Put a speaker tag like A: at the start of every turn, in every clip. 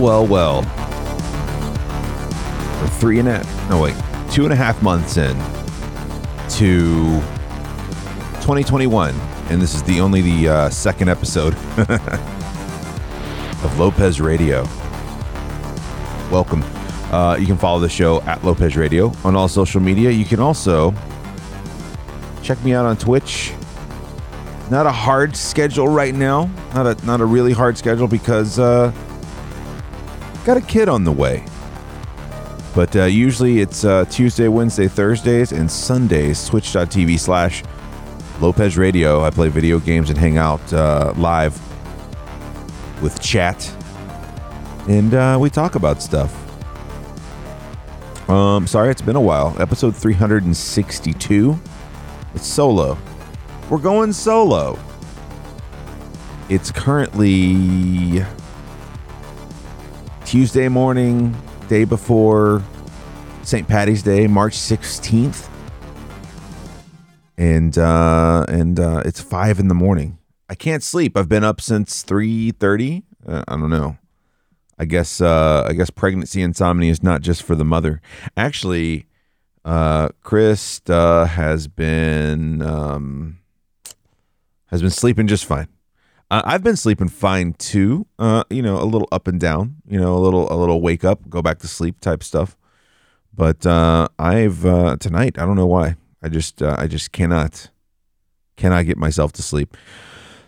A: Well, well. We're three and a no wait, two and a half months in to 2021, and this is the only the uh, second episode of Lopez Radio. Welcome. Uh, you can follow the show at Lopez Radio on all social media. You can also check me out on Twitch. Not a hard schedule right now. Not a not a really hard schedule because uh, got a kid on the way. But uh, usually it's uh, Tuesday, Wednesday, Thursdays, and Sundays. Twitch.tv slash Lopez Radio. I play video games and hang out uh, live with chat, and uh, we talk about stuff. Um, sorry, it's been a while. Episode 362. It's solo. We're going solo. It's currently Tuesday morning, day before St. Patty's Day, March 16th. And uh and uh it's 5 in the morning. I can't sleep. I've been up since 3:30. Uh, I don't know. I guess uh I guess pregnancy insomnia is not just for the mother. Actually, uh Krista has been um has been sleeping just fine. Uh, I've been sleeping fine too. Uh, you know, a little up and down. You know, a little a little wake up, go back to sleep type stuff. But uh, I've uh, tonight. I don't know why. I just uh, I just cannot cannot get myself to sleep.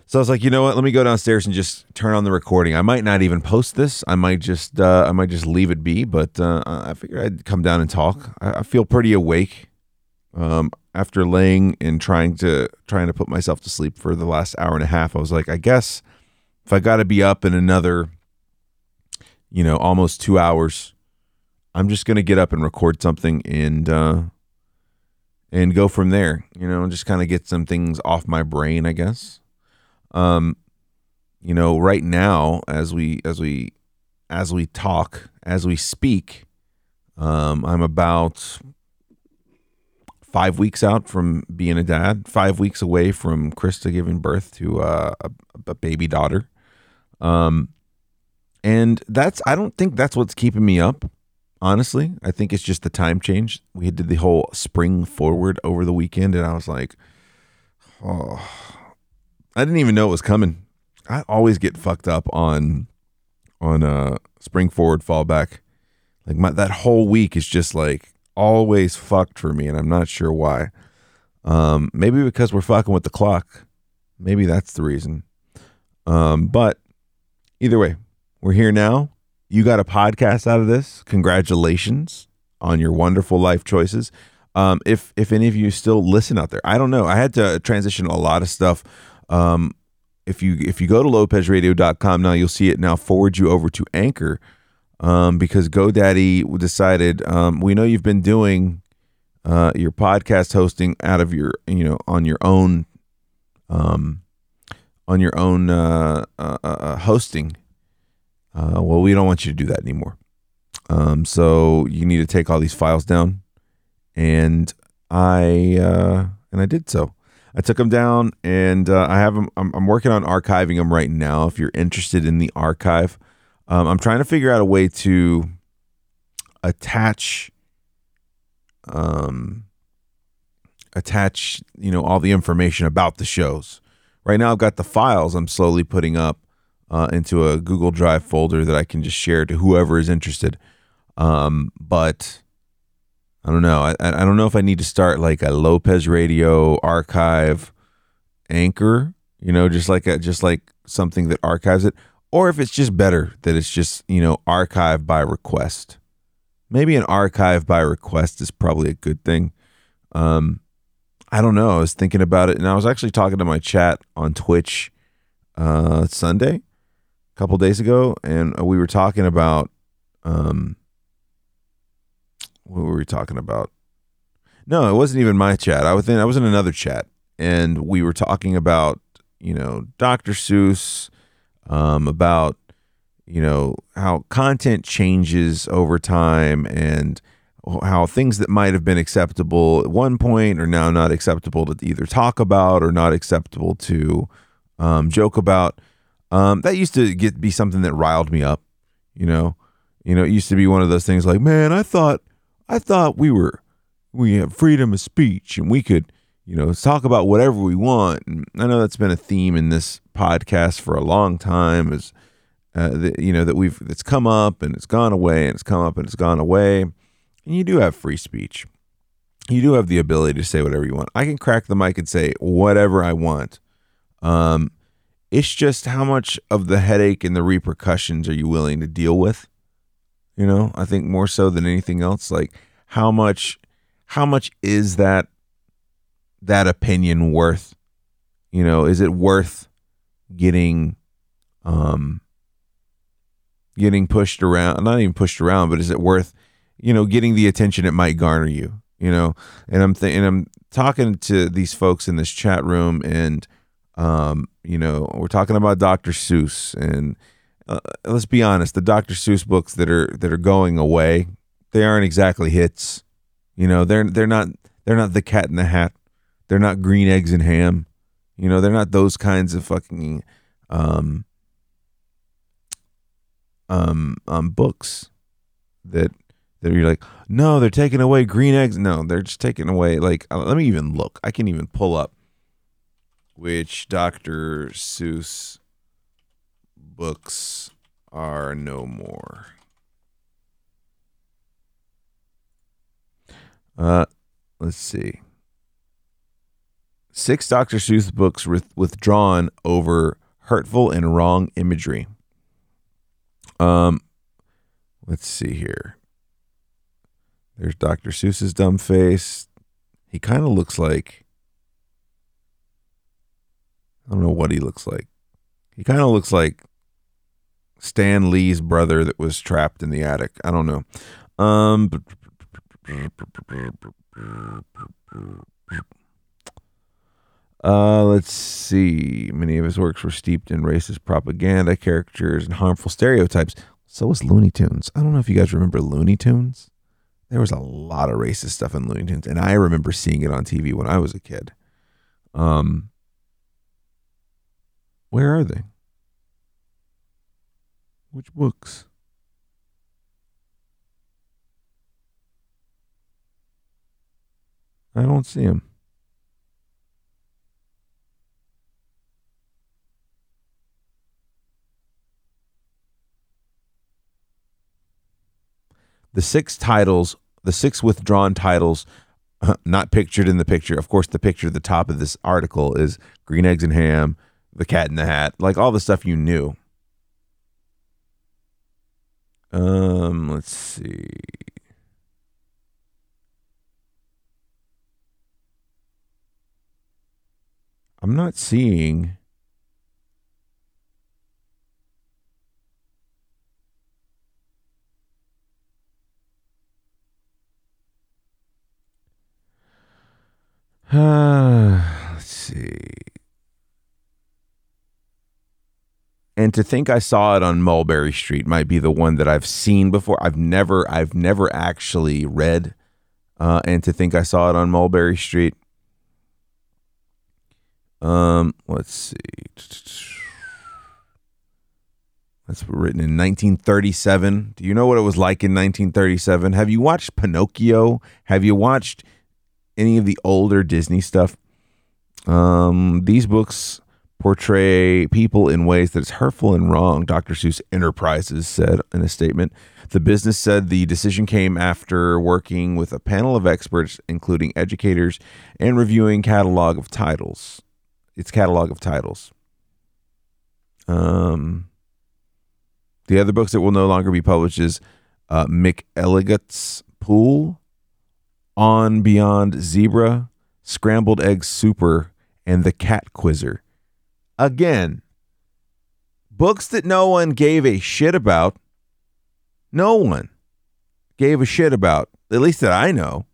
A: So I was like, you know what? Let me go downstairs and just turn on the recording. I might not even post this. I might just I might just leave it be. But I figured I'd come down and talk. I, I feel pretty awake. Um, after laying and trying to trying to put myself to sleep for the last hour and a half, I was like, I guess if I got to be up in another, you know, almost two hours, I'm just gonna get up and record something and uh, and go from there. You know, just kind of get some things off my brain, I guess. Um, you know, right now as we as we as we talk, as we speak, um, I'm about five weeks out from being a dad, five weeks away from Krista giving birth to uh, a, a, baby daughter. Um, and that's, I don't think that's what's keeping me up. Honestly, I think it's just the time change. We did the whole spring forward over the weekend, and I was like, oh, I didn't even know it was coming. I always get fucked up on on uh spring forward, fall back. Like my that whole week is just like always fucked for me, and I'm not sure why. Um, maybe because we're fucking with the clock. Maybe that's the reason. Um, but either way, we're here now. You got a podcast out of this. Congratulations on your wonderful life choices. Um, if if any of you still listen out there, I don't know. I had to transition a lot of stuff. Um, if you if you go to lopezradio.com now, you'll see it now forward you over to Anchor um, because GoDaddy decided um, we know you've been doing uh, your podcast hosting out of your you know on your own um, on your own uh, uh, uh, uh hosting. Uh, well, we don't want you to do that anymore. Um, so you need to take all these files down, and I and I did so. I took them down, and I have them. I'm, I'm working on archiving them right now. If you're interested in the archive. Um, I'm trying to figure out a way to attach, um, attach, you know, all the information about the shows. Right now, I've got the files I'm slowly putting up uh, into a Google Drive folder that I can just share to whoever is interested. Um, but I don't know. I, I don't know if I need to start like a Lopez Radio archive anchor, you know, just like a, just like something that archives it, or if it's just better that it's just, you know, archive by request. Maybe an archive by request is probably a good thing. Um, I don't know. I was thinking about it, and I was actually talking to my chat on Twitch uh, Sunday, a couple days ago, and we were talking about um, what were we talking about? No, it wasn't even my chat. I was in I was in another chat, and we were talking about you know Dr. Seuss um, about you know how content changes over time and how things that might have been acceptable at one point are now not acceptable to either talk about or not acceptable to um, joke about. Um, that used to get be something that riled me up. You know, you know, it used to be one of those things like, man, I thought, I thought we were, we have freedom of speech and we could, you know, talk about whatever we want. And I know that's been a theme in this podcast for a long time. Is uh, that, you know that we've it's come up and it's gone away and it's come up and it's gone away. And you do have free speech. You do have the ability to say whatever you want. I can crack the mic and say whatever I want. Um, it's just how much of the headache and the repercussions are you willing to deal with? You know, I think more so than anything else, like how much how much is that that opinion worth? You know, is it worth getting um getting pushed around not even pushed around, but is it worth, you know, getting the attention it might garner you? You know, and I'm thinking I'm talking to these folks in this chat room and um, you know, we're talking about Dr. Seuss, and uh, let's be honest, the Dr. Seuss books that are that are going away, they aren't exactly hits. You know, they're they're not they're not the Cat in the Hat, they're not Green Eggs and Ham. You know, they're not those kinds of fucking um, um, um books that that you're like, no, they're taking away green eggs. No, they're just taking away like. Uh, let me even look. I can even pull up which Dr. Seuss books are no more. Uh, let's see. Six Dr. Seuss books with, withdrawn over hurtful and wrong imagery. Um, let's see here. There's Dr. Seuss's dumb face. He kind of looks like I don't know what he looks like. He kind of looks like Stan Lee's brother that was trapped in the attic. I don't know. Um, uh, let's see. Many of his works were steeped in racist propaganda, caricatures, and harmful stereotypes. So was Looney Tunes. I don't know if you guys remember Looney Tunes. There was a lot of racist stuff in Looney Tunes, and I remember seeing it on TV when I was a kid. Um, where are they? Which books? I don't see them. The six titles, the six withdrawn titles, not pictured in the picture. Of course, the picture at the top of this article is Green Eggs and Ham, the Cat in the Hat, like all the stuff you knew. Um, let's see. I'm not seeing. let's see. and to think I saw it on Mulberry Street might be the one that I've seen before. I've never I've never actually read, uh, and to think I saw it on Mulberry Street. Um, let's see. That's written in 1937. Do you know what it was like in 1937? Have you watched Pinocchio? Have you watched any of the older Disney stuff? Um, these books portray people in ways that is hurtful and wrong, Dr. Seuss Enterprises said in a statement. The business said the decision came after working with a panel of experts, including educators, and reviewing catalog of titles. Its catalog of titles. Um, the other books that will no longer be published is uh, Mick Elligott's Pool, On Beyond Zebra, Scrambled Egg Super, and The Cat Quizzer again, books that no one gave a shit about. No one gave a shit about, at least that I know.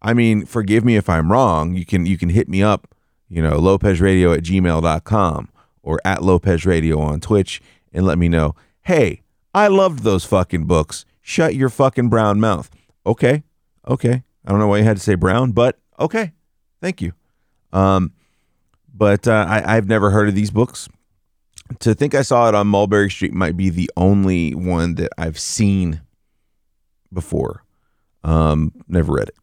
A: I mean, forgive me if I'm wrong. You can you can hit me up, you know, lopezradio at gmail.com or at lopezradio on Twitch and let me know, hey, I loved those fucking books. Shut your fucking brown mouth. Okay. Okay. I don't know why you had to say brown, but okay. Thank you. Um, but uh, I, I've never heard of these books. to think I saw it on Mulberry Street might be the only one that I've seen before. Um, never read it.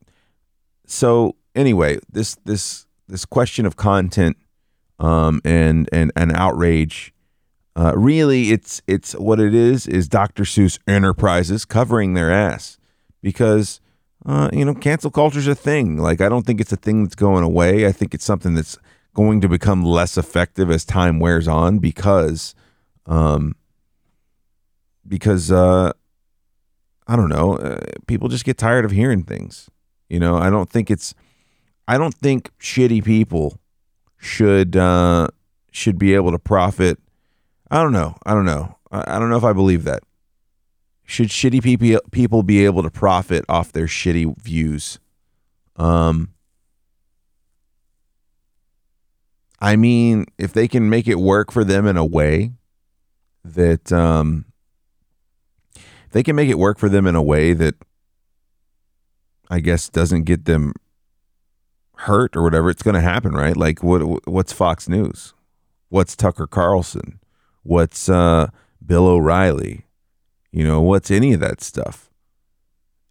A: So anyway, this this this question of content um, and and and outrage. Uh, really, it's it's what it is is Dr. Seuss Enterprises covering their ass because uh, you know cancel culture is a thing. Like I don't think it's a thing that's going away. I think it's something that's going to become less effective as time wears on because um because uh I don't know, uh, people just get tired of hearing things. You know, I don't think it's I don't think shitty people should uh should be able to profit. I don't know. I don't know. I, I don't know if I believe that. Should shitty people people be able to profit off their shitty views? Um I mean, if they can make it work for them in a way that um they can make it work for them in a way that I guess doesn't get them hurt or whatever, it's going to happen, right? Like what what's Fox News? What's Tucker Carlson? What's uh, Bill O'Reilly? You know, what's any of that stuff?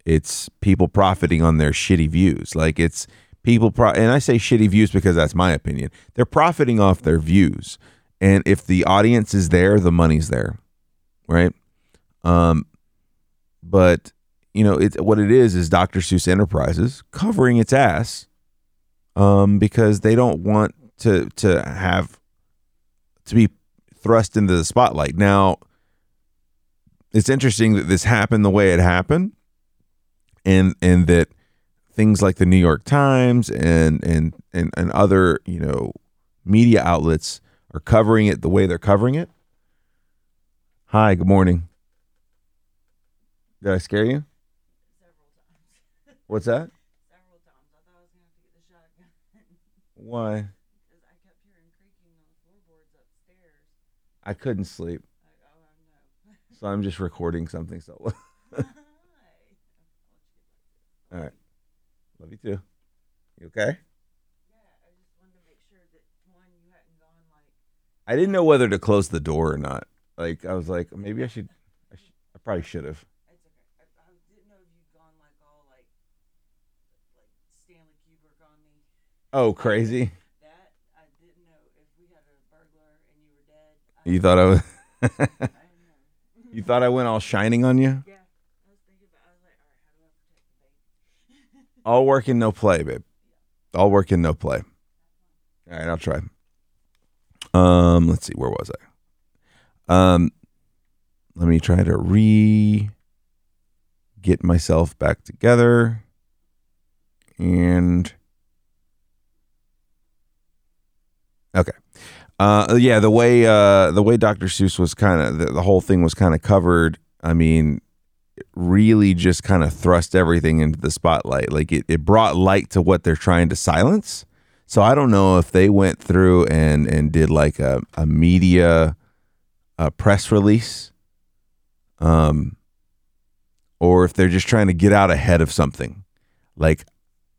A: It's people profiting on their shitty views. Like it's people pro- and I say shitty views because that's my opinion. They're profiting off their views. And if the audience is there, the money's there. Right? Um but you know, it's what it is is Dr. Seuss Enterprises covering its ass um because they don't want to to have to be thrust into the spotlight. Now, it's interesting that this happened the way it happened and and that things like the New York Times and and and, and other you know media outlets are covering it the way they're covering it. Hi, good morning. Did I scare you? What's that?
B: Several times. I thought I was gonna have to get the shotgun
A: Why?
B: because I kept hearing
A: so I'm just recording something. So, all
B: Hi.
A: Love you too. You okay?
B: Yeah, I just wanted to make sure that one hadn't gone like.
A: I didn't know whether to close the door or not. Like I was like, maybe I should. I, sh- I probably should have.
B: It's okay. I, I didn't know if you'd gone like all like, like Stanley Kubrick on me.
A: Oh, crazy!
B: That I didn't know if we had a burglar and you were dead. I,
A: You thought I was.
B: I didn't know.
A: you thought I went all shining on you?
B: Yeah, I was thinking about. I was like, all right, how do I protect the baby?
A: All work and no play, babe. All work and no play. All right, I'll try. Um, let's see, where was I? Um, let me try to re get myself back together. And okay. Uh yeah, the way uh the way Dr. Seuss was kind of the, the whole thing was kind of covered. I mean, really just kind of thrust everything into the spotlight. Like it, it brought light to what they're trying to silence. So I don't know if they went through and and did like a, a media a press release. Um or if they're just trying to get out ahead of something. Like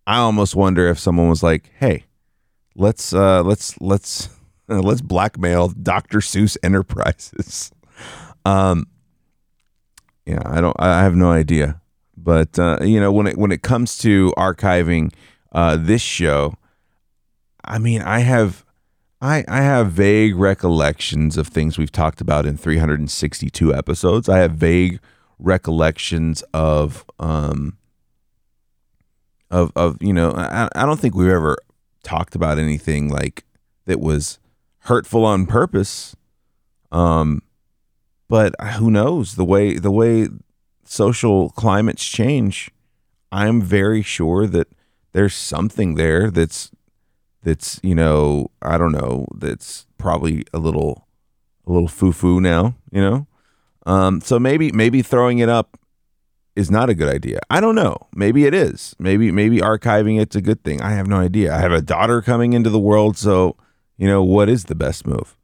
A: I almost wonder if someone was like, "Hey, let's uh let's let's let's blackmail Dr. Seuss Enterprises." Um yeah, I don't. I have no idea. But uh, you know, when it when it comes to archiving uh, this show, I mean, I have, I I have vague recollections of things we've talked about in 362 episodes. I have vague recollections of um of of you know, I I don't think we've ever talked about anything like that was hurtful on purpose. Um but who knows? The way the way social climates change i'm very sure that there's something there that's that's you know i don't know that's probably a little a little foo-foo now you know? Um so maybe maybe throwing it up is not a good idea. I don't know. Maybe it is. Maybe maybe archiving it's a good thing. I have no idea. I have a daughter coming into the world so you know what is the best move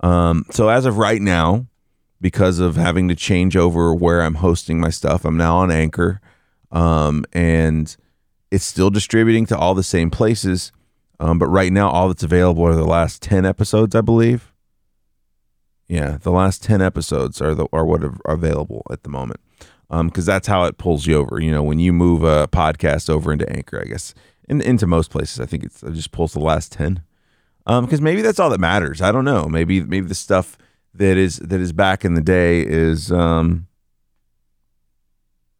A: um so as of right now because of having to change over where I'm hosting my stuff. I'm now on Anchor, um, and it's still distributing to all the same places. Um, but right now, all that's available are the last ten episodes, I believe. Yeah, the last ten episodes are the are what are available at the moment. Um, because that's how it pulls you over. You know, when you move a podcast over into Anchor, I guess, in, into most places, I think it's, it just pulls the last ten. Um, because maybe that's all that matters. I don't know. Maybe maybe the stuff that is that is back in the day is um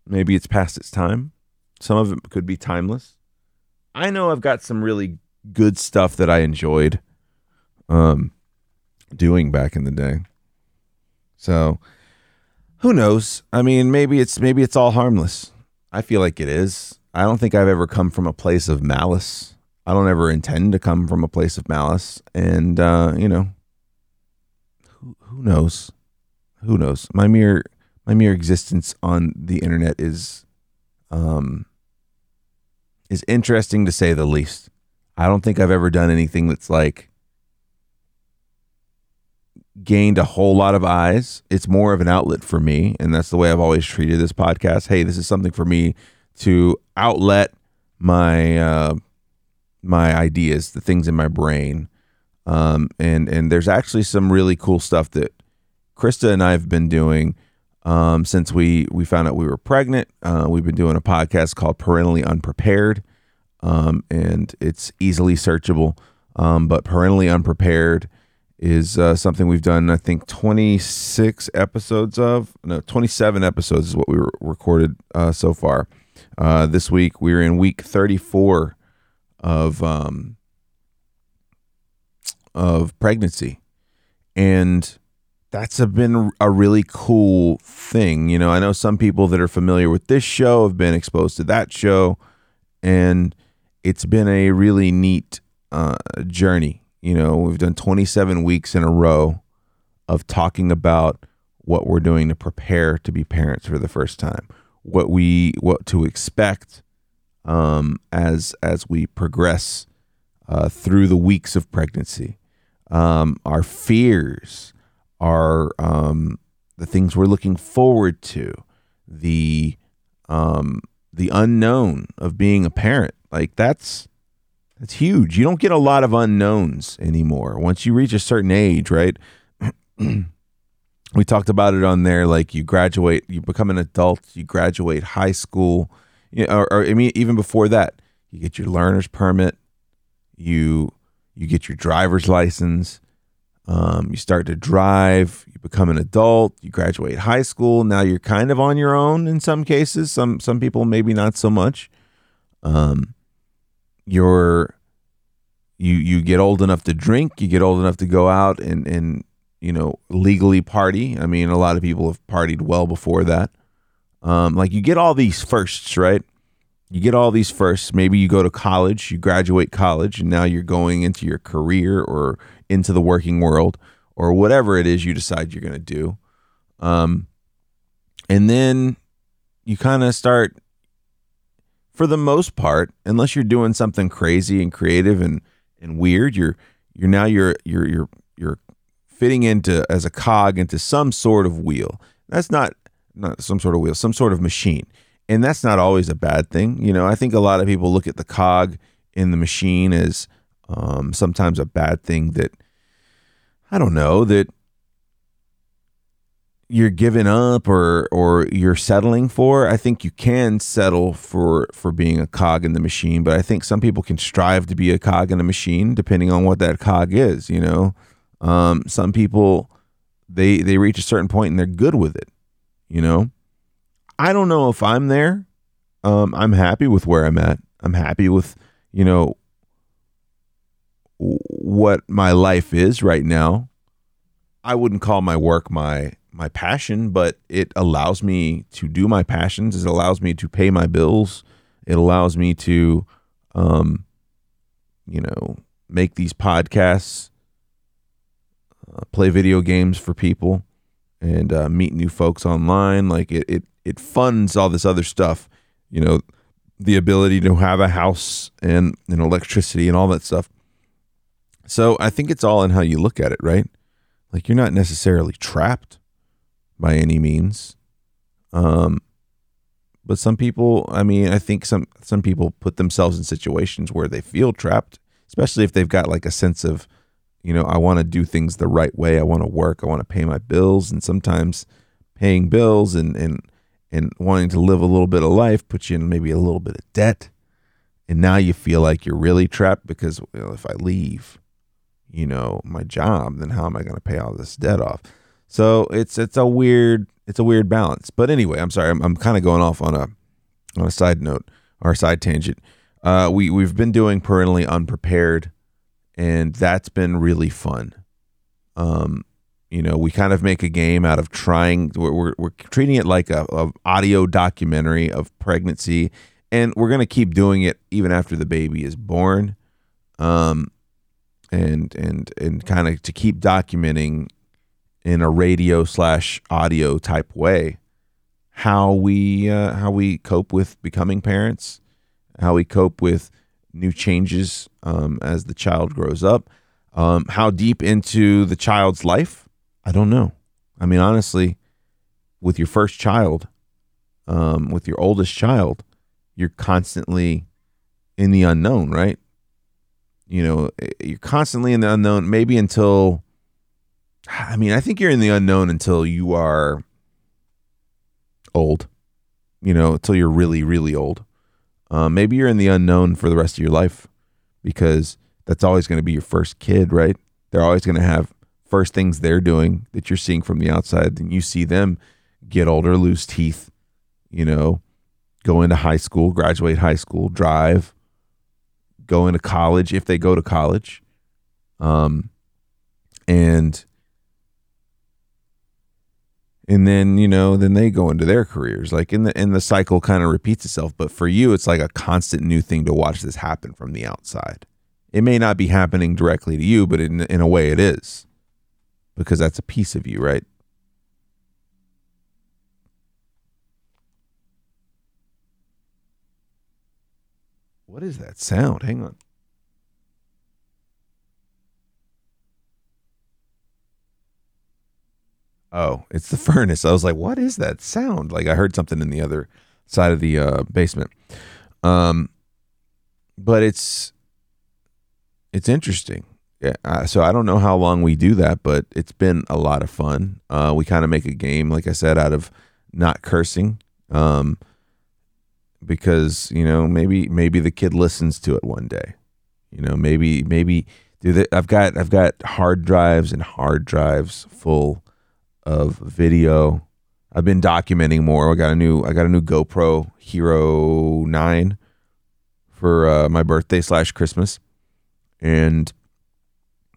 A: maybe it's past its time. Some of it could be timeless. I know I've got some really good stuff that I enjoyed um doing back in the day. So who knows? I mean, maybe it's maybe it's all harmless. I feel like it is. I don't think I've ever come from a place of malice. I don't ever intend to come from a place of malice, and uh, you know, who, who knows? Who knows? My mere my mere existence on the internet is um is interesting to say the least. I don't think I've ever done anything that's like gained a whole lot of eyes. It's more of an outlet for me, and that's the way I've always treated this podcast. Hey, this is something for me to outlet my uh, my ideas, the things in my brain, um, and and there's actually some really cool stuff that Krista and I have been doing um, since we we found out we were pregnant. Uh, we've been doing a podcast called Parentally Unprepared, um, and it's easily searchable. Um, but Parentally Unprepared is uh, something we've done, I think, 26 episodes of. No, 27 episodes is what we recorded uh, so far. Uh, this week, we're in week 34 of um, of pregnancy, and that's a, been a really cool thing. You know, I know some people that are familiar with this show have been exposed to that show, and it's been a really neat uh, journey you know, we've done 27 weeks in a row of talking about what we're doing to prepare to be parents for the first time, what we what to expect um, as as we progress uh, through the weeks of pregnancy, um, our fears, our um, the things we're looking forward to, the um, the unknown of being a parent. Like that's that's huge. You don't get a lot of unknowns anymore. Once you reach a certain age, right? we talked about it on there. Like you graduate, you become an adult, you graduate high school, you know, or, or I mean, even before that, you get your learner's permit, you you get your driver's license, um, you start to drive, you become an adult, you graduate high school. Now you're kind of on your own in some cases. Some some people maybe not so much. Um, you're you you get old enough to drink, you get old enough to go out and and you know legally party. I mean, a lot of people have partied well before that. Um, like you get all these firsts, right? You get all these firsts. Maybe you go to college, you graduate college, and now you're going into your career or into the working world or whatever it is you decide you're going to do. Um, and then you kind of start for the most part, unless you're doing something crazy and creative and, and weird, you're you're now you're you're you're you're fitting into as a cog into some sort of wheel. That's not not some sort of wheel, some sort of machine. And that's not always a bad thing. You know, I think a lot of people look at the cog in the machine as um, sometimes a bad thing that I don't know that you're giving up or or you're settling for i think you can settle for for being a cog in the machine but i think some people can strive to be a cog in a machine depending on what that cog is you know um, some people they they reach a certain point and they're good with it you know? I don't know if i'm there. Um, i'm happy with where i'm at. I'm happy with you know what my life is right now. I wouldn't call my work my my passion, but it allows me to do my passions. It allows me to pay my bills. It allows me to, um, you know, make these podcasts, uh, play video games for people, and uh, meet new folks online. Like it, it, it funds all this other stuff. You know, the ability to have a house and, and electricity and all that stuff. So I think it's all in how you look at it, right? Like you're not necessarily trapped by any means. Um, but some people, I mean, I think some some people put themselves in situations where they feel trapped, especially if they've got like a sense of you know, I want to do things the right way. I want to work. I want to pay my bills, and sometimes paying bills and and and wanting to live a little bit of life puts you in maybe a little bit of debt. And now you feel like you're really trapped because if I leave, you know, my job, then how am I going to pay all this debt off? So it's it's a weird it's a weird balance. But anyway, I'm sorry, I'm, I'm kind of going off on a on a side note or a side tangent. Uh, we we've been doing parentally unprepared, and that's been really fun. Um, you know, we kind of make a game out of trying. We're we're, we're treating it like a, a audio documentary of pregnancy, and we're gonna keep doing it even after the baby is born. Um, and and and kind of to keep documenting in a radio slash audio type way how we uh, how we cope with becoming parents, how we cope with new changes um, as the child grows up, um, how deep into the child's life. I don't know. I mean, honestly, with your first child, um, with your oldest child, you're constantly in the unknown, right? You know, eh, you're constantly in the unknown, maybe until, I mean, I think you're in the unknown until you are old, you know, until you're really, really old. Uh, maybe you're in the unknown for the rest of your life because that's always going to be your first kid, right? They're always going to have first things they're doing that you're seeing from the outside. Then you see them get older, lose teeth, you know, go into high school, graduate high school, drive, go into college if they go to college. Um, and and then you know then they go into their careers. Like in the and the cycle kind of repeats itself but for you it's like a constant new thing to watch this happen from the outside. It may not be happening directly to you but in in a way it is because that's a piece of you right? What is that sound? Hang on Oh, it's the furnace. I was like, what is that sound? Like I heard something in the other side of the uh, basement. Um, but it's it's interesting. Yeah, uh, so I don't know how long we do that, but it's been a lot of fun. Uh, we kind of make a game, like I said, out of not cursing, um, because you know maybe maybe the kid listens to it one day. You know, maybe maybe do that. I've got I've got hard drives and hard drives full of video. I've been documenting more. I got a new I got a new GoPro Hero Nine for uh, my birthday slash Christmas, and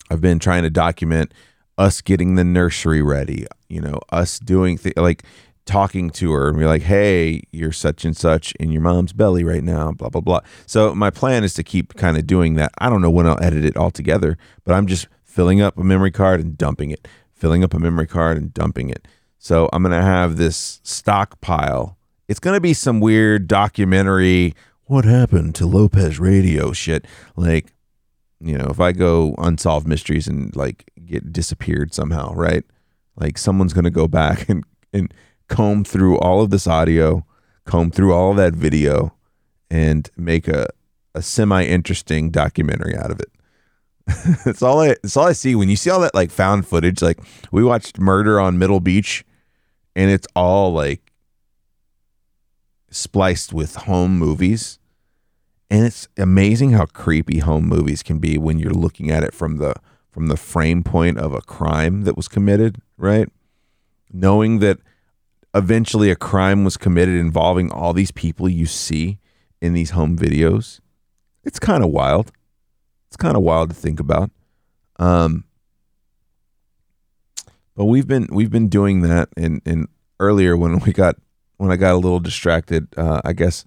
A: I've been trying to document us getting the nursery ready. You know, us doing th- like talking to her and be like, "Hey, you're such and such in your mom's belly right now." Blah blah blah. So my plan is to keep kind of doing that. I don't know when I'll edit it all together, but I'm just filling up a memory card and dumping it filling up a memory card and dumping it. So I'm going to have this stockpile. It's going to be some weird documentary, what happened to Lopez radio shit. Like, you know, if I go unsolved mysteries and like get disappeared somehow, right? Like someone's going to go back and, and comb through all of this audio, comb through all of that video and make a, a semi interesting documentary out of it. it's all I it's all I see when you see all that like found footage. Like we watched Murder on Middle Beach, and it's all like spliced with home movies. And it's amazing how creepy home movies can be when you're looking at it from the from the frame point of a crime that was committed, right? Knowing that eventually a crime was committed involving all these people you see in these home videos. It's kind of wild. It's kind of wild to think about. Um, but we've been we've been doing that and and earlier when we got when I got a little distracted, uh, I guess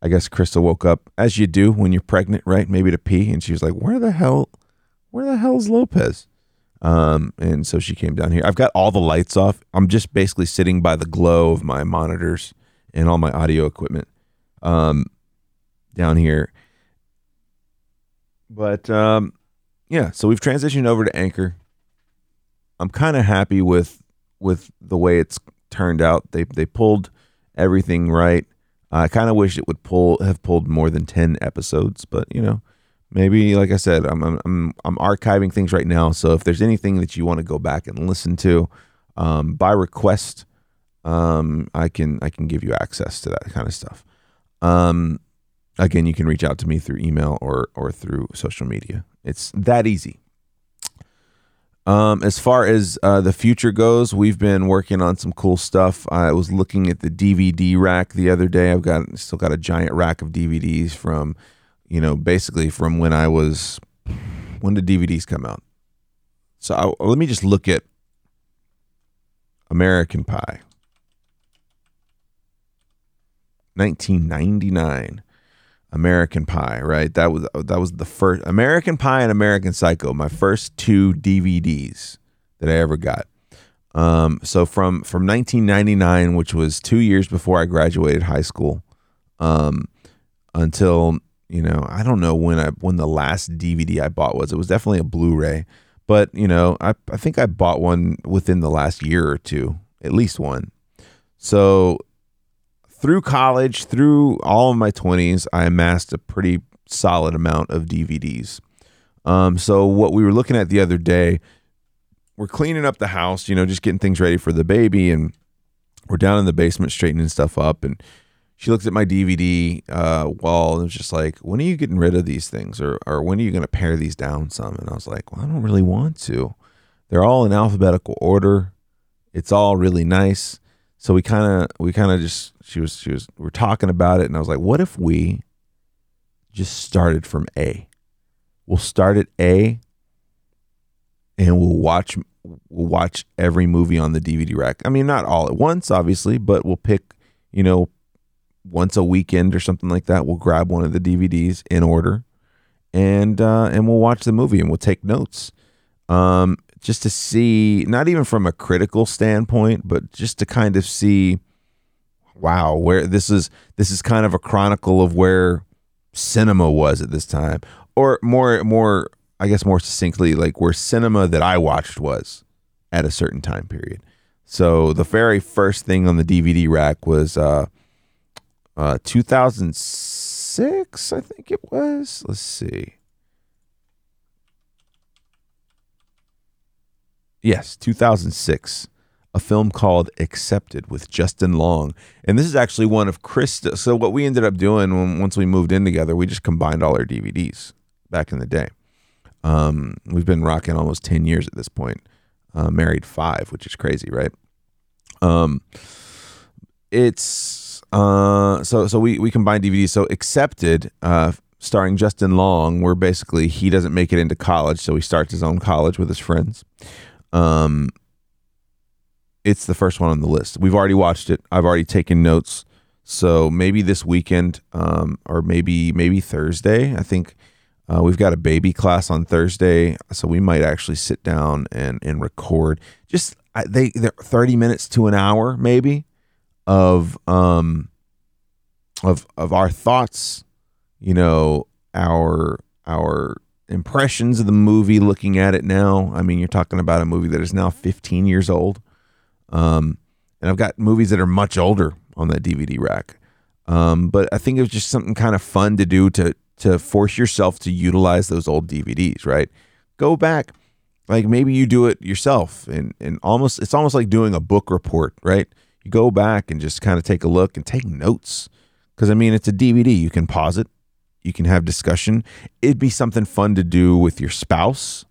A: I guess Krista woke up as you do when you're pregnant, right? Maybe to pee, and she was like, "Where the hell, where the hell's Lopez?" Um, and so she came down here. I've got all the lights off. I'm just basically sitting by the glow of my monitors and all my audio equipment um, down here, but um, yeah, so we've transitioned over to Anchor. I'm kind of happy with with the way it's turned out. They they pulled everything right. I kind of wish it would pull have pulled more than ten episodes, but you know, maybe like I said, I'm I'm I'm, archiving things right now. So if there's anything that you want to go back and listen to, um, by request, um, I can I can give you access to that kind of stuff. Um, again, you can reach out to me through email or or through social media. It's that easy. Um, as far as uh, the future goes, we've been working on some cool stuff. I was looking at the DVD rack the other day. I've got still got a giant rack of DVDs from, you know, basically from when I was. When did DVDs come out? So I, let me just look at American Pie. 1999. American Pie, right? That was that was the first American Pie and American Psycho, my first two DVDs that I ever got. Um, so from from 1999, which was two years before I graduated high school, um, until you know I don't know when I when the last DVD I bought was. It was definitely a Blu-ray, but you know I I think I bought one within the last year or two, at least one. So through college, through all of my 20s, I amassed a pretty solid amount of DVDs. Um, so, what we were looking at the other day, we're cleaning up the house, you know, just getting things ready for the baby. And we're down in the basement straightening stuff up. And she looks at my DVD uh, wall and was just like, when are you getting rid of these things? Or, or when are you going to pare these down some? And I was like, well, I don't really want to. They're all in alphabetical order. It's all really nice. So we kind of, we kind of just she was she was we're talking about it and I was like, what if we just started from A? We'll start at A and we'll watch we'll watch every movie on the DVD rack. I mean, not all at once, obviously, but we'll pick, you know, once a weekend or something like that. We'll grab one of the DVDs in order, and uh, and we'll watch the movie and we'll take notes, um, just to see, not even from a critical standpoint, but just to kind of see wow, where this is this is kind of a chronicle of where cinema was at this time, or more more I guess more succinctly, like where cinema that I watched was at a certain time period. So the very first thing on the DVD rack was uh, uh, 2006, I think it was. Let's see. Yes, 2006 a film called Accepted with Justin Long. And this is actually one of Krista. So, what we ended up doing when, once we moved in together, we just combined all our DVDs back in the day. Um, we've been rocking almost 10 years at this point, uh, married five, which is crazy, right? Um, it's uh, so so we we combined DVDs. So Accepted, uh, starring Justin Long, where basically he doesn't make it into college, so he starts his own college with his friends. Um, it's the first one on the list. We've already watched it. I've already taken notes. So maybe this weekend, um, or maybe maybe Thursday. I think uh, we've got a baby class on Thursday, so we might actually sit down and and record. Just they they're thirty minutes to an hour maybe of um of of our thoughts. You know our our impressions of the movie. Looking at it now, I mean, you're talking about a movie that is now 15 years old. Um, and I've got movies that are much older on that DVD rack. Um, but I think it was just something kind of fun to do to to force yourself to utilize those old DVDs, right? Go back, like maybe you do it yourself, and and almost it's almost like doing a book report, right? You go back and just kind of take a look and take notes, because I mean it's a DVD. You can pause it, you can have discussion. It'd be something fun to do with your spouse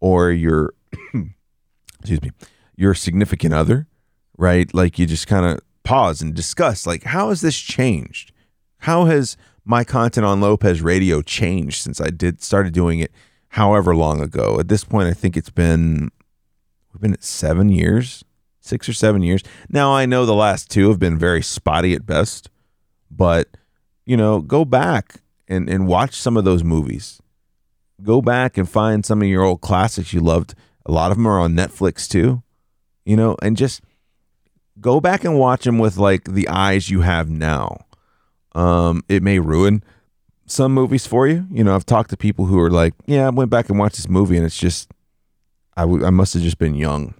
A: or your excuse me your significant other, right? Like you just kind of pause and discuss, like, how has this changed? How has my content on Lopez Radio changed since I did started doing it however long ago? At this point, I think it's been we've been at seven years, six or seven years. Now I know the last two have been very spotty at best, but you know, go back and, and watch some of those movies. Go back and find some of your old classics you loved. A lot of them are on Netflix too you know, and just go back and watch them with like the eyes you have now. Um, it may ruin some movies for you. You know, I've talked to people who are like, yeah, I went back and watched this movie and it's just, I, w- I must have just been young.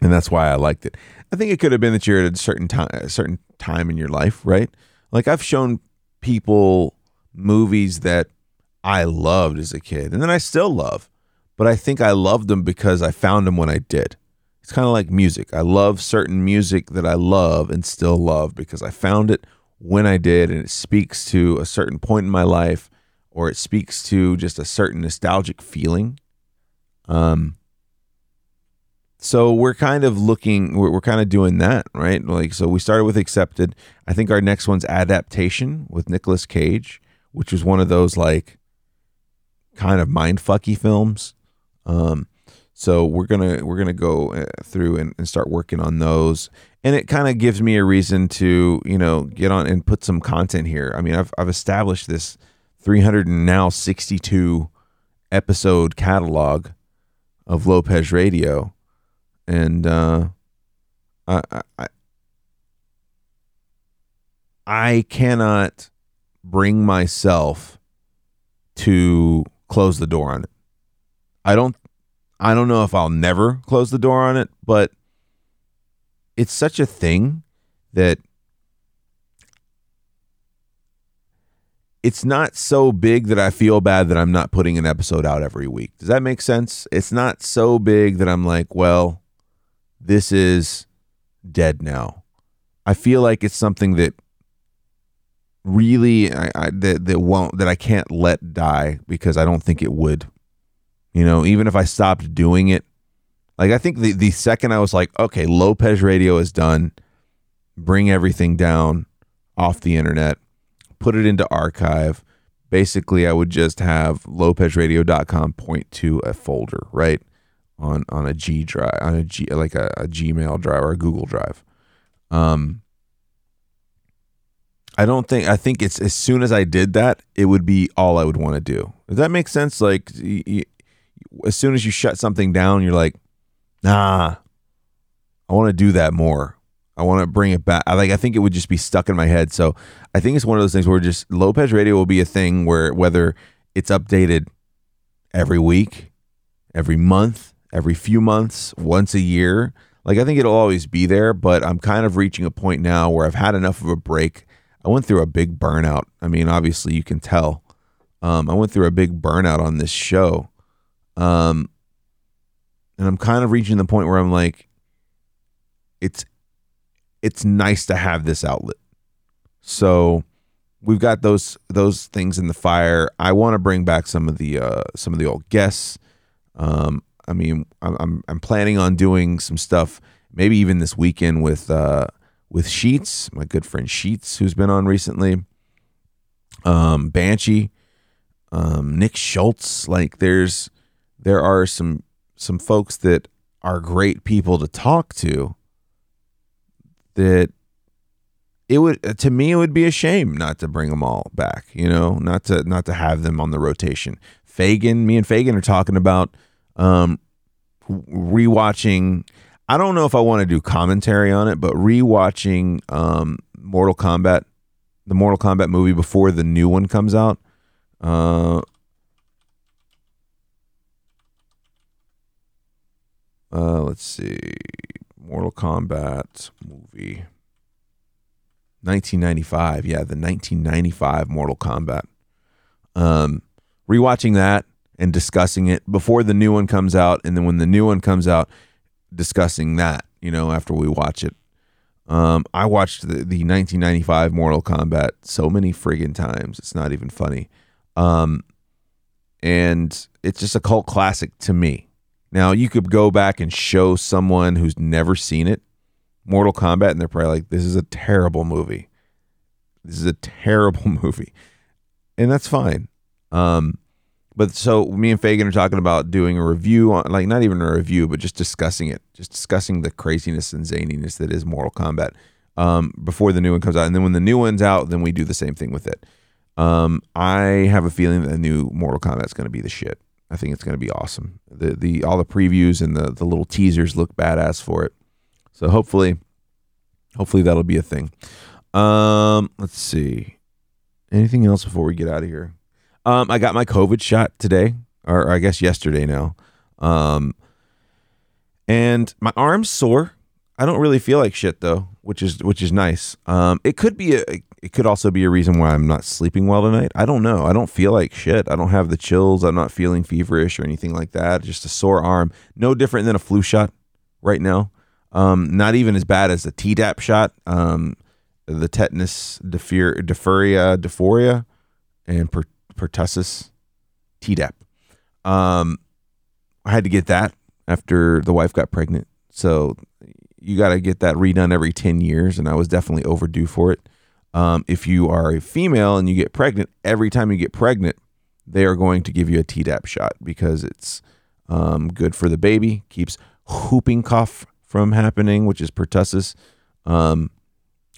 A: And that's why I liked it. I think it could have been that you're at a certain time, a certain time in your life, right? Like I've shown people movies that I loved as a kid, and then I still love. But I think I loved them because I found them when I did. It's kind of like music. I love certain music that I love and still love because I found it when I did, and it speaks to a certain point in my life, or it speaks to just a certain nostalgic feeling. Um, so we're kind of looking, we're, we're kind of doing that, right? Like, so we started with Accepted. I think our next one's Adaptation with Nicolas Cage, which was one of those like kind of mindfucky films. Um, so we're gonna we're gonna go uh, through and, and start working on those, and it kind of gives me a reason to you know get on and put some content here. I mean, I've I've established this 300 and now 62 episode catalog of Lopez Radio, and uh, I, I I cannot bring myself to close the door on it. I don't I don't know if I'll never close the door on it, but it's such a thing that it's not so big that I feel bad that I'm not putting an episode out every week. Does that make sense? It's not so big that I'm like, well, this is dead now. I feel like it's something that really I, I that that won't that I can't let die because I don't think it would. You know, even if I stopped doing it, like I think the the second I was like, okay, Lopez Radio is done, bring everything down off the internet, put it into archive. Basically, I would just have lopezradio.com point to a folder, right? On on a G drive, on a G like a, a Gmail drive or a Google drive. Um I don't think I think it's as soon as I did that, it would be all I would want to do. Does that make sense? Like as soon as you shut something down, you're like, nah, I want to do that more. I want to bring it back. I like I think it would just be stuck in my head. So I think it's one of those things where just Lopez Radio will be a thing where whether it's updated every week, every month, every few months, once a year, like I think it'll always be there, but I'm kind of reaching a point now where I've had enough of a break. I went through a big burnout. I mean, obviously you can tell. Um, I went through a big burnout on this show. Um, and I'm kind of reaching the point where I'm like, it's it's nice to have this outlet. So we've got those those things in the fire. I want to bring back some of the uh, some of the old guests. Um, I mean, I'm, I'm I'm planning on doing some stuff, maybe even this weekend with uh, with Sheets, my good friend Sheets, who's been on recently. Um, Banshee, um, Nick Schultz. Like, there's there are some some folks that are great people to talk to that it would to me it would be a shame not to bring them all back you know not to not to have them on the rotation. Fagan me and Fagan are talking about um rewatching I don't know if I want to do commentary on it but rewatching um Mortal Kombat the Mortal Kombat movie before the new one comes out uh Uh, let's see. Mortal Kombat movie. 1995. Yeah, the 1995 Mortal Kombat. Um, rewatching that and discussing it before the new one comes out, and then when the new one comes out, discussing that. You know, after we watch it. Um, I watched the, the 1995 Mortal Kombat so many friggin' times. It's not even funny. Um, and it's just a cult classic to me. Now, you could go back and show someone who's never seen it Mortal Kombat, and they're probably like, this is a terrible movie. This is a terrible movie. And that's fine. Um, but so me and Fagan are talking about doing a review on, like, not even a review, but just discussing it, just discussing the craziness and zaniness that is Mortal Kombat um, before the new one comes out. And then when the new one's out, then we do the same thing with it. Um, I have a feeling that the new Mortal Kombat is going to be the shit. I think it's going to be awesome. The the all the previews and the the little teasers look badass for it. So hopefully, hopefully that'll be a thing. Um, let's see. Anything else before we get out of here? Um, I got my COVID shot today, or, or I guess yesterday now. Um, and my arm's sore. I don't really feel like shit though, which is which is nice. Um, it could be a it could also be a reason why I'm not sleeping well tonight. I don't know. I don't feel like shit. I don't have the chills. I'm not feeling feverish or anything like that. Just a sore arm. No different than a flu shot right now. Um, not even as bad as a Tdap shot. Um, the tetanus, diphtheria, diphtheria, dysphoria, and per- pertussis, Tdap. Um, I had to get that after the wife got pregnant. So you got to get that redone every 10 years, and I was definitely overdue for it. Um, if you are a female and you get pregnant, every time you get pregnant, they are going to give you a Tdap shot because it's um, good for the baby, keeps whooping cough from happening, which is pertussis. Um,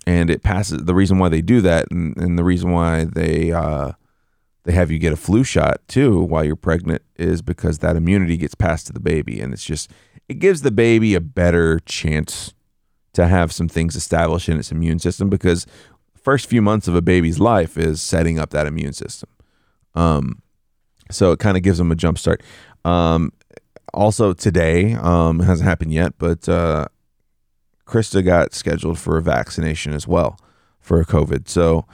A: and it passes. The reason why they do that, and, and the reason why they uh, they have you get a flu shot too while you're pregnant, is because that immunity gets passed to the baby, and it's just it gives the baby a better chance to have some things established in its immune system because first few months of a baby's life is setting up that immune system. Um, so it kind of gives them a jump start. Um, also today, um, hasn't happened yet, but uh, Krista got scheduled for a vaccination as well for COVID. So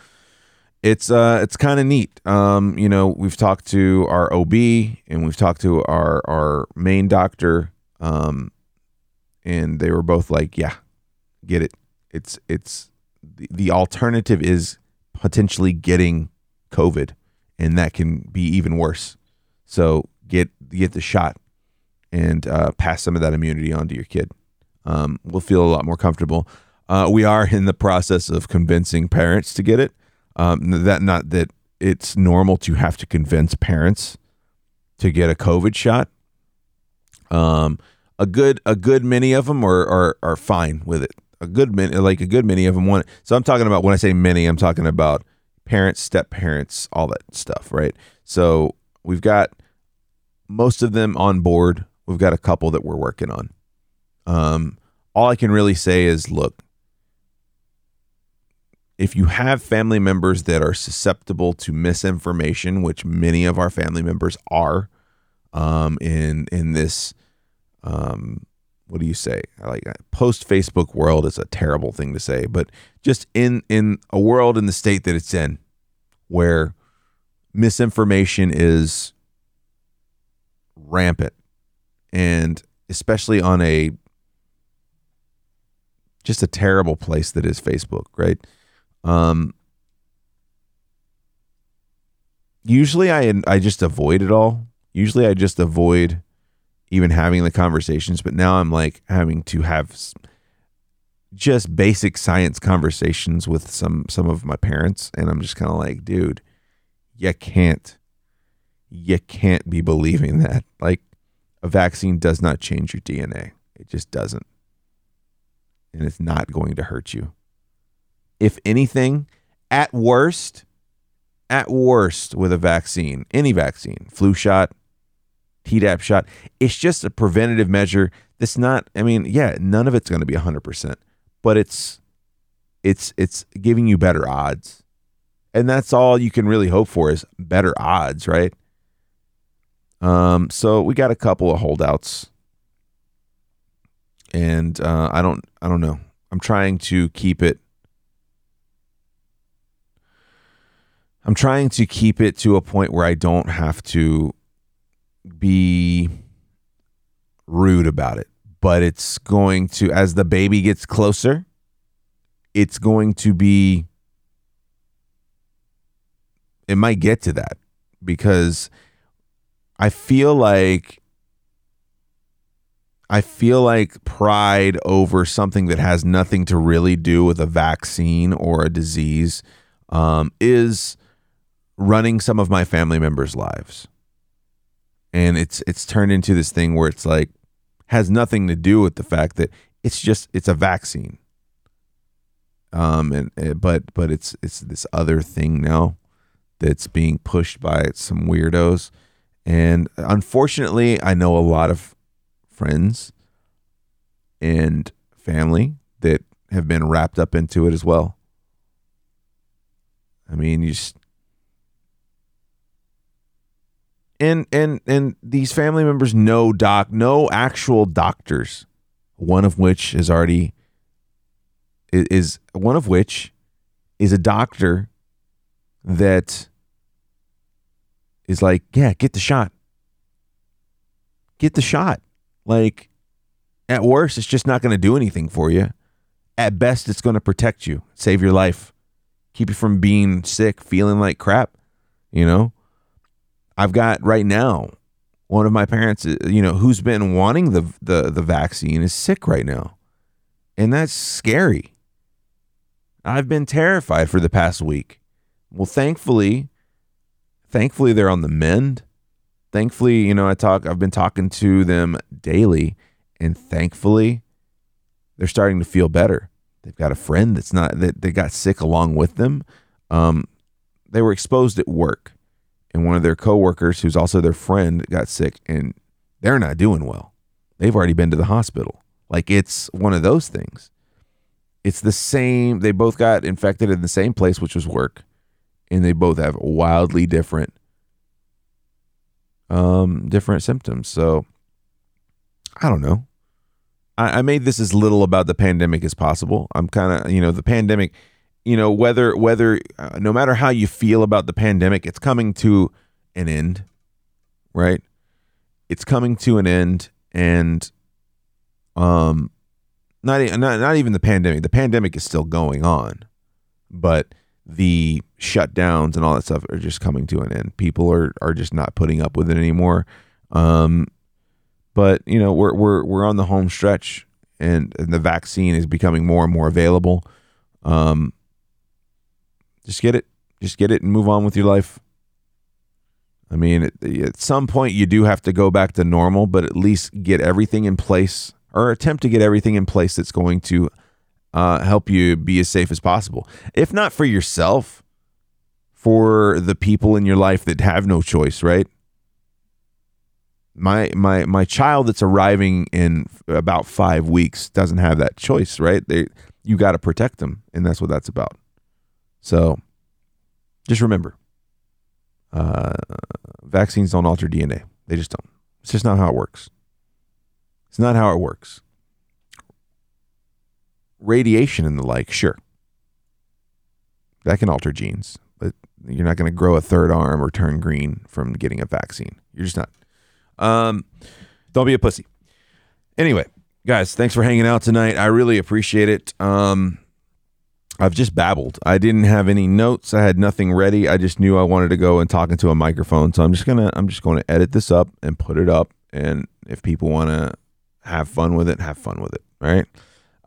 A: it's uh it's kind of neat. Um, you know, we've talked to our OB and we've talked to our our main doctor, um, and they were both like, "Yeah, get it. It's it's the, alternative is potentially getting COVID, and that can be even worse. So get get the shot and uh, pass some of that immunity on to your kid. Um, we'll feel a lot more comfortable. Uh, we are in the process of convincing parents to get it. Um, that not that it's normal to have to convince parents to get a COVID shot. Um, a good a good many of them are are, are fine with it. A good many like a good many of them want. So I'm talking about when I say many, I'm talking about parents, step parents, all that stuff, right? So we've got most of them on board. We've got a couple that we're working on. Um, all I can really say is, look, if you have family members that are susceptible to misinformation, which many of our family members are, um, in in this, um, what do you say? Like post Facebook world is a terrible thing to say, but just in in a world in the state that it's in, where misinformation is rampant, and especially on a just a terrible place that is Facebook, right? Um, usually I I just avoid it all. Usually I just avoid even having the conversations, but now I'm like having to have just basic science conversations with some some of my parents and I'm just kind of like, dude, you can't you can't be believing that. Like a vaccine does not change your DNA. It just doesn't. And it's not going to hurt you if anything, at worst, at worst with a vaccine, any vaccine, flu shot, Tdap shot, it's just a preventative measure. That's not. I mean, yeah, none of it's going to be hundred percent, but it's it's it's giving you better odds, and that's all you can really hope for is better odds, right? Um, so we got a couple of holdouts, and uh, I don't I don't know. I'm trying to keep it I'm trying to keep it to a point where I don't have to be rude about it. But it's going to, as the baby gets closer, it's going to be, it might get to that because I feel like, I feel like pride over something that has nothing to really do with a vaccine or a disease um, is running some of my family members' lives. And it's it's turned into this thing where it's like has nothing to do with the fact that it's just it's a vaccine. Um and, eh, but but it's it's this other thing now that's being pushed by some weirdos. And unfortunately, I know a lot of friends and family that have been wrapped up into it as well. I mean, you just and and and these family members know doc no actual doctors one of which is already is one of which is a doctor that is like, yeah, get the shot. Get the shot. Like, at worst, it's just not going to do anything for you. At best, it's going to protect you, save your life, keep you from being sick, feeling like crap. You know, I've got right now one of my parents, uh, you know, who's been wanting the the the vaccine is sick right now, and that's scary. I've been terrified for the past week. Well, thankfully, thankfully they're on the mend. Thankfully, you know, I talk I've been talking to them daily and thankfully they're starting to feel better. They've got a friend that's not that they got sick along with them. Um, they were exposed at work, and one of their coworkers, who's also their friend, got sick, and they're not doing well. They've already been to the hospital. Like it's one of those things. It's the same. They both got infected in the same place, which was work, and they both have wildly different, um, different symptoms. So I don't know. I, I made this as little about the pandemic as possible. I'm kind of, you know, the pandemic, you know, whether, whether, uh, no matter how you feel about the pandemic, it's coming to an end, right? It's coming to an end. And, um, not, not, not even the pandemic. The pandemic is still going on, but the shutdowns and all that stuff are just coming to an end. People are, are just not putting up with it anymore. Um, but you know we're we're we're on the home stretch, and, and the vaccine is becoming more and more available. Um, just get it, just get it, and move on with your life. I mean, at, at some point you do have to go back to normal, but at least get everything in place, or attempt to get everything in place that's going to uh, help you be as safe as possible. If not for yourself, for the people in your life that have no choice, right? my my my child that's arriving in about five weeks doesn't have that choice, right? They you got to protect them, and that's what that's about. So, just remember, uh, vaccines don't alter DNA. They just don't. It's just not how it works. It's not how it works. Radiation and the like, sure, that can alter genes, but you're not going to grow a third arm or turn green from getting a vaccine. You're just not. Um, don't be a pussy. Anyway, guys, thanks for hanging out tonight. I really appreciate it. Um, I've just babbled. I didn't have any notes. I had nothing ready. I just knew I wanted to go and talk into a microphone. So I'm just gonna I'm just going to edit this up and put it up. And if people want to have fun with it, have fun with it. All right.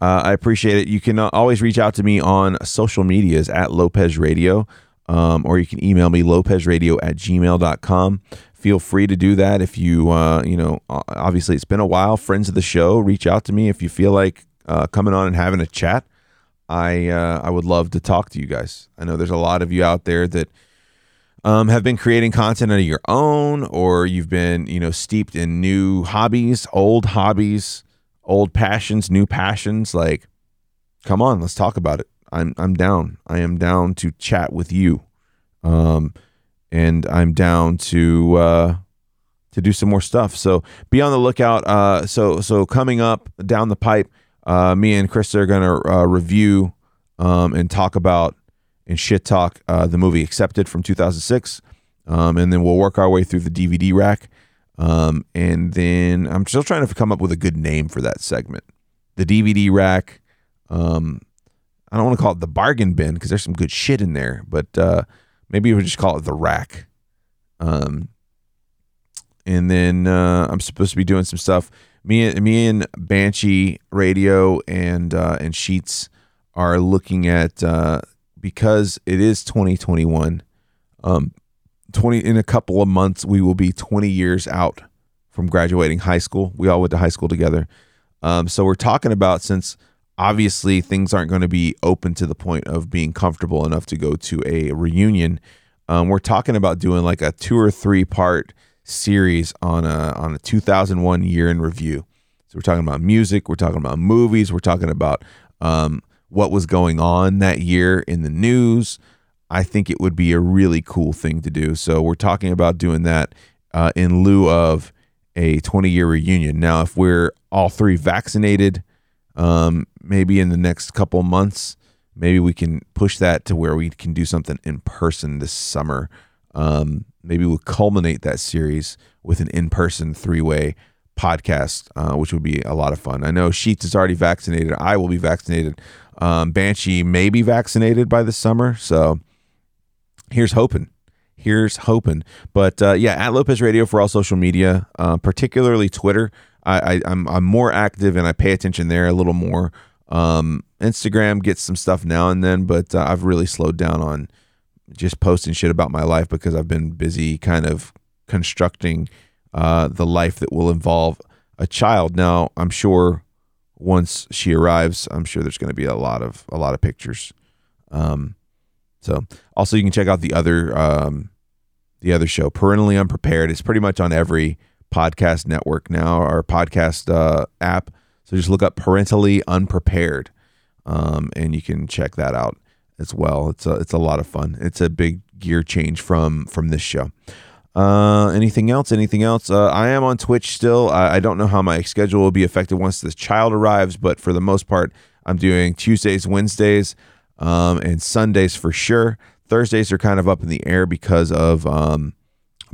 A: Uh, I appreciate it. You can uh, always reach out to me on social medias at Lopez Radio, um, or you can email me lopezradio at gmail.com feel free to do that if you uh, you know obviously it's been a while friends of the show reach out to me if you feel like uh, coming on and having a chat i uh, i would love to talk to you guys. I know there's a lot of you out there that um, have been creating content of your own or you've been you know steeped in new hobbies old hobbies old passions new passions. Like come on let's talk about it. I'm i'm down. I am down to chat with you. Um and I'm down to uh, to do some more stuff. So be on the lookout. Uh, so so coming up down the pipe, uh, me and Chris are gonna uh, review um, and talk about and shit talk uh, the movie Accepted from 2006, um, and then we'll work our way through the DVD rack. Um, and then I'm still trying to come up with a good name for that segment. The DVD rack. Um, I don't want to call it the bargain bin because there's some good shit in there, but uh, maybe we just call it the rack. Um, and then uh, I'm supposed to be doing some stuff. Me and me and Banshee Radio and uh, and Sheets are looking at uh, because it is 2021. Um, 20 in a couple of months we will be 20 years out from graduating high school. We all went to high school together. Um, so we're talking about since obviously things aren't going to be open to the point of being comfortable enough to go to a reunion. Um, we're talking about doing like a two or three part series on a on a 2001 year in review. So we're talking about music, we're talking about movies, we're talking about um, what was going on that year in the news. I think it would be a really cool thing to do. So we're talking about doing that uh, in lieu of a 20 year reunion. Now, if we're all three vaccinated, um, maybe in the next couple months, maybe we can push that to where we can do something in person this summer. Um, maybe we'll culminate that series with an in person three way podcast, uh, which would be a lot of fun. I know Sheets is already vaccinated. I will be vaccinated. Um, Banshee may be vaccinated by the summer. So here's hoping. Here's hoping. But uh, yeah, at Lopez Radio for all social media, uh, particularly Twitter. I, I, I'm, I'm more active and I pay attention there a little more. Um, Instagram gets some stuff now and then, but uh, I've really slowed down on just posting shit about my life because I've been busy kind of constructing uh, the life that will involve a child. Now, I'm sure once she arrives, I'm sure there's going to be a lot of a lot of pictures. Um, so, also you can check out the other um, the other show, Parentally Unprepared. It's pretty much on every podcast network now, our podcast uh, app. So just look up Parentally Unprepared, um, and you can check that out as well. It's a it's a lot of fun. It's a big gear change from from this show. Uh, anything else? Anything else? Uh, I am on Twitch still. I, I don't know how my schedule will be affected once this child arrives, but for the most part, I'm doing Tuesdays, Wednesdays, um, and Sundays for sure. Thursdays are kind of up in the air because of um,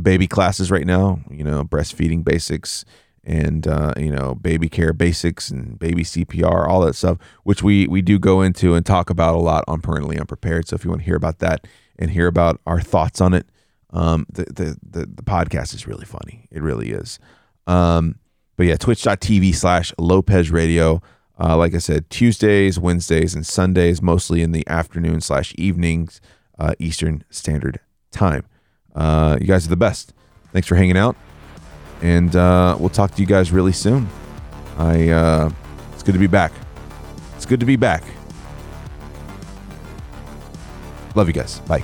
A: baby classes right now. You know, breastfeeding basics and uh, you know baby care basics and baby CPR, all that stuff, which we we do go into and talk about a lot on Parentally Unprepared. So if you want to hear about that and hear about our thoughts on it, um, the, the, the, the podcast is really funny. It really is. Um, but yeah, twitch.tv slash Lopez Radio. Uh, like I said, Tuesdays, Wednesdays, and Sundays, mostly in the afternoon slash evenings, uh, Eastern Standard Time. Uh, you guys are the best. Thanks for hanging out. And uh, we'll talk to you guys really soon. I uh, It's good to be back. It's good to be back. Love you guys. Bye.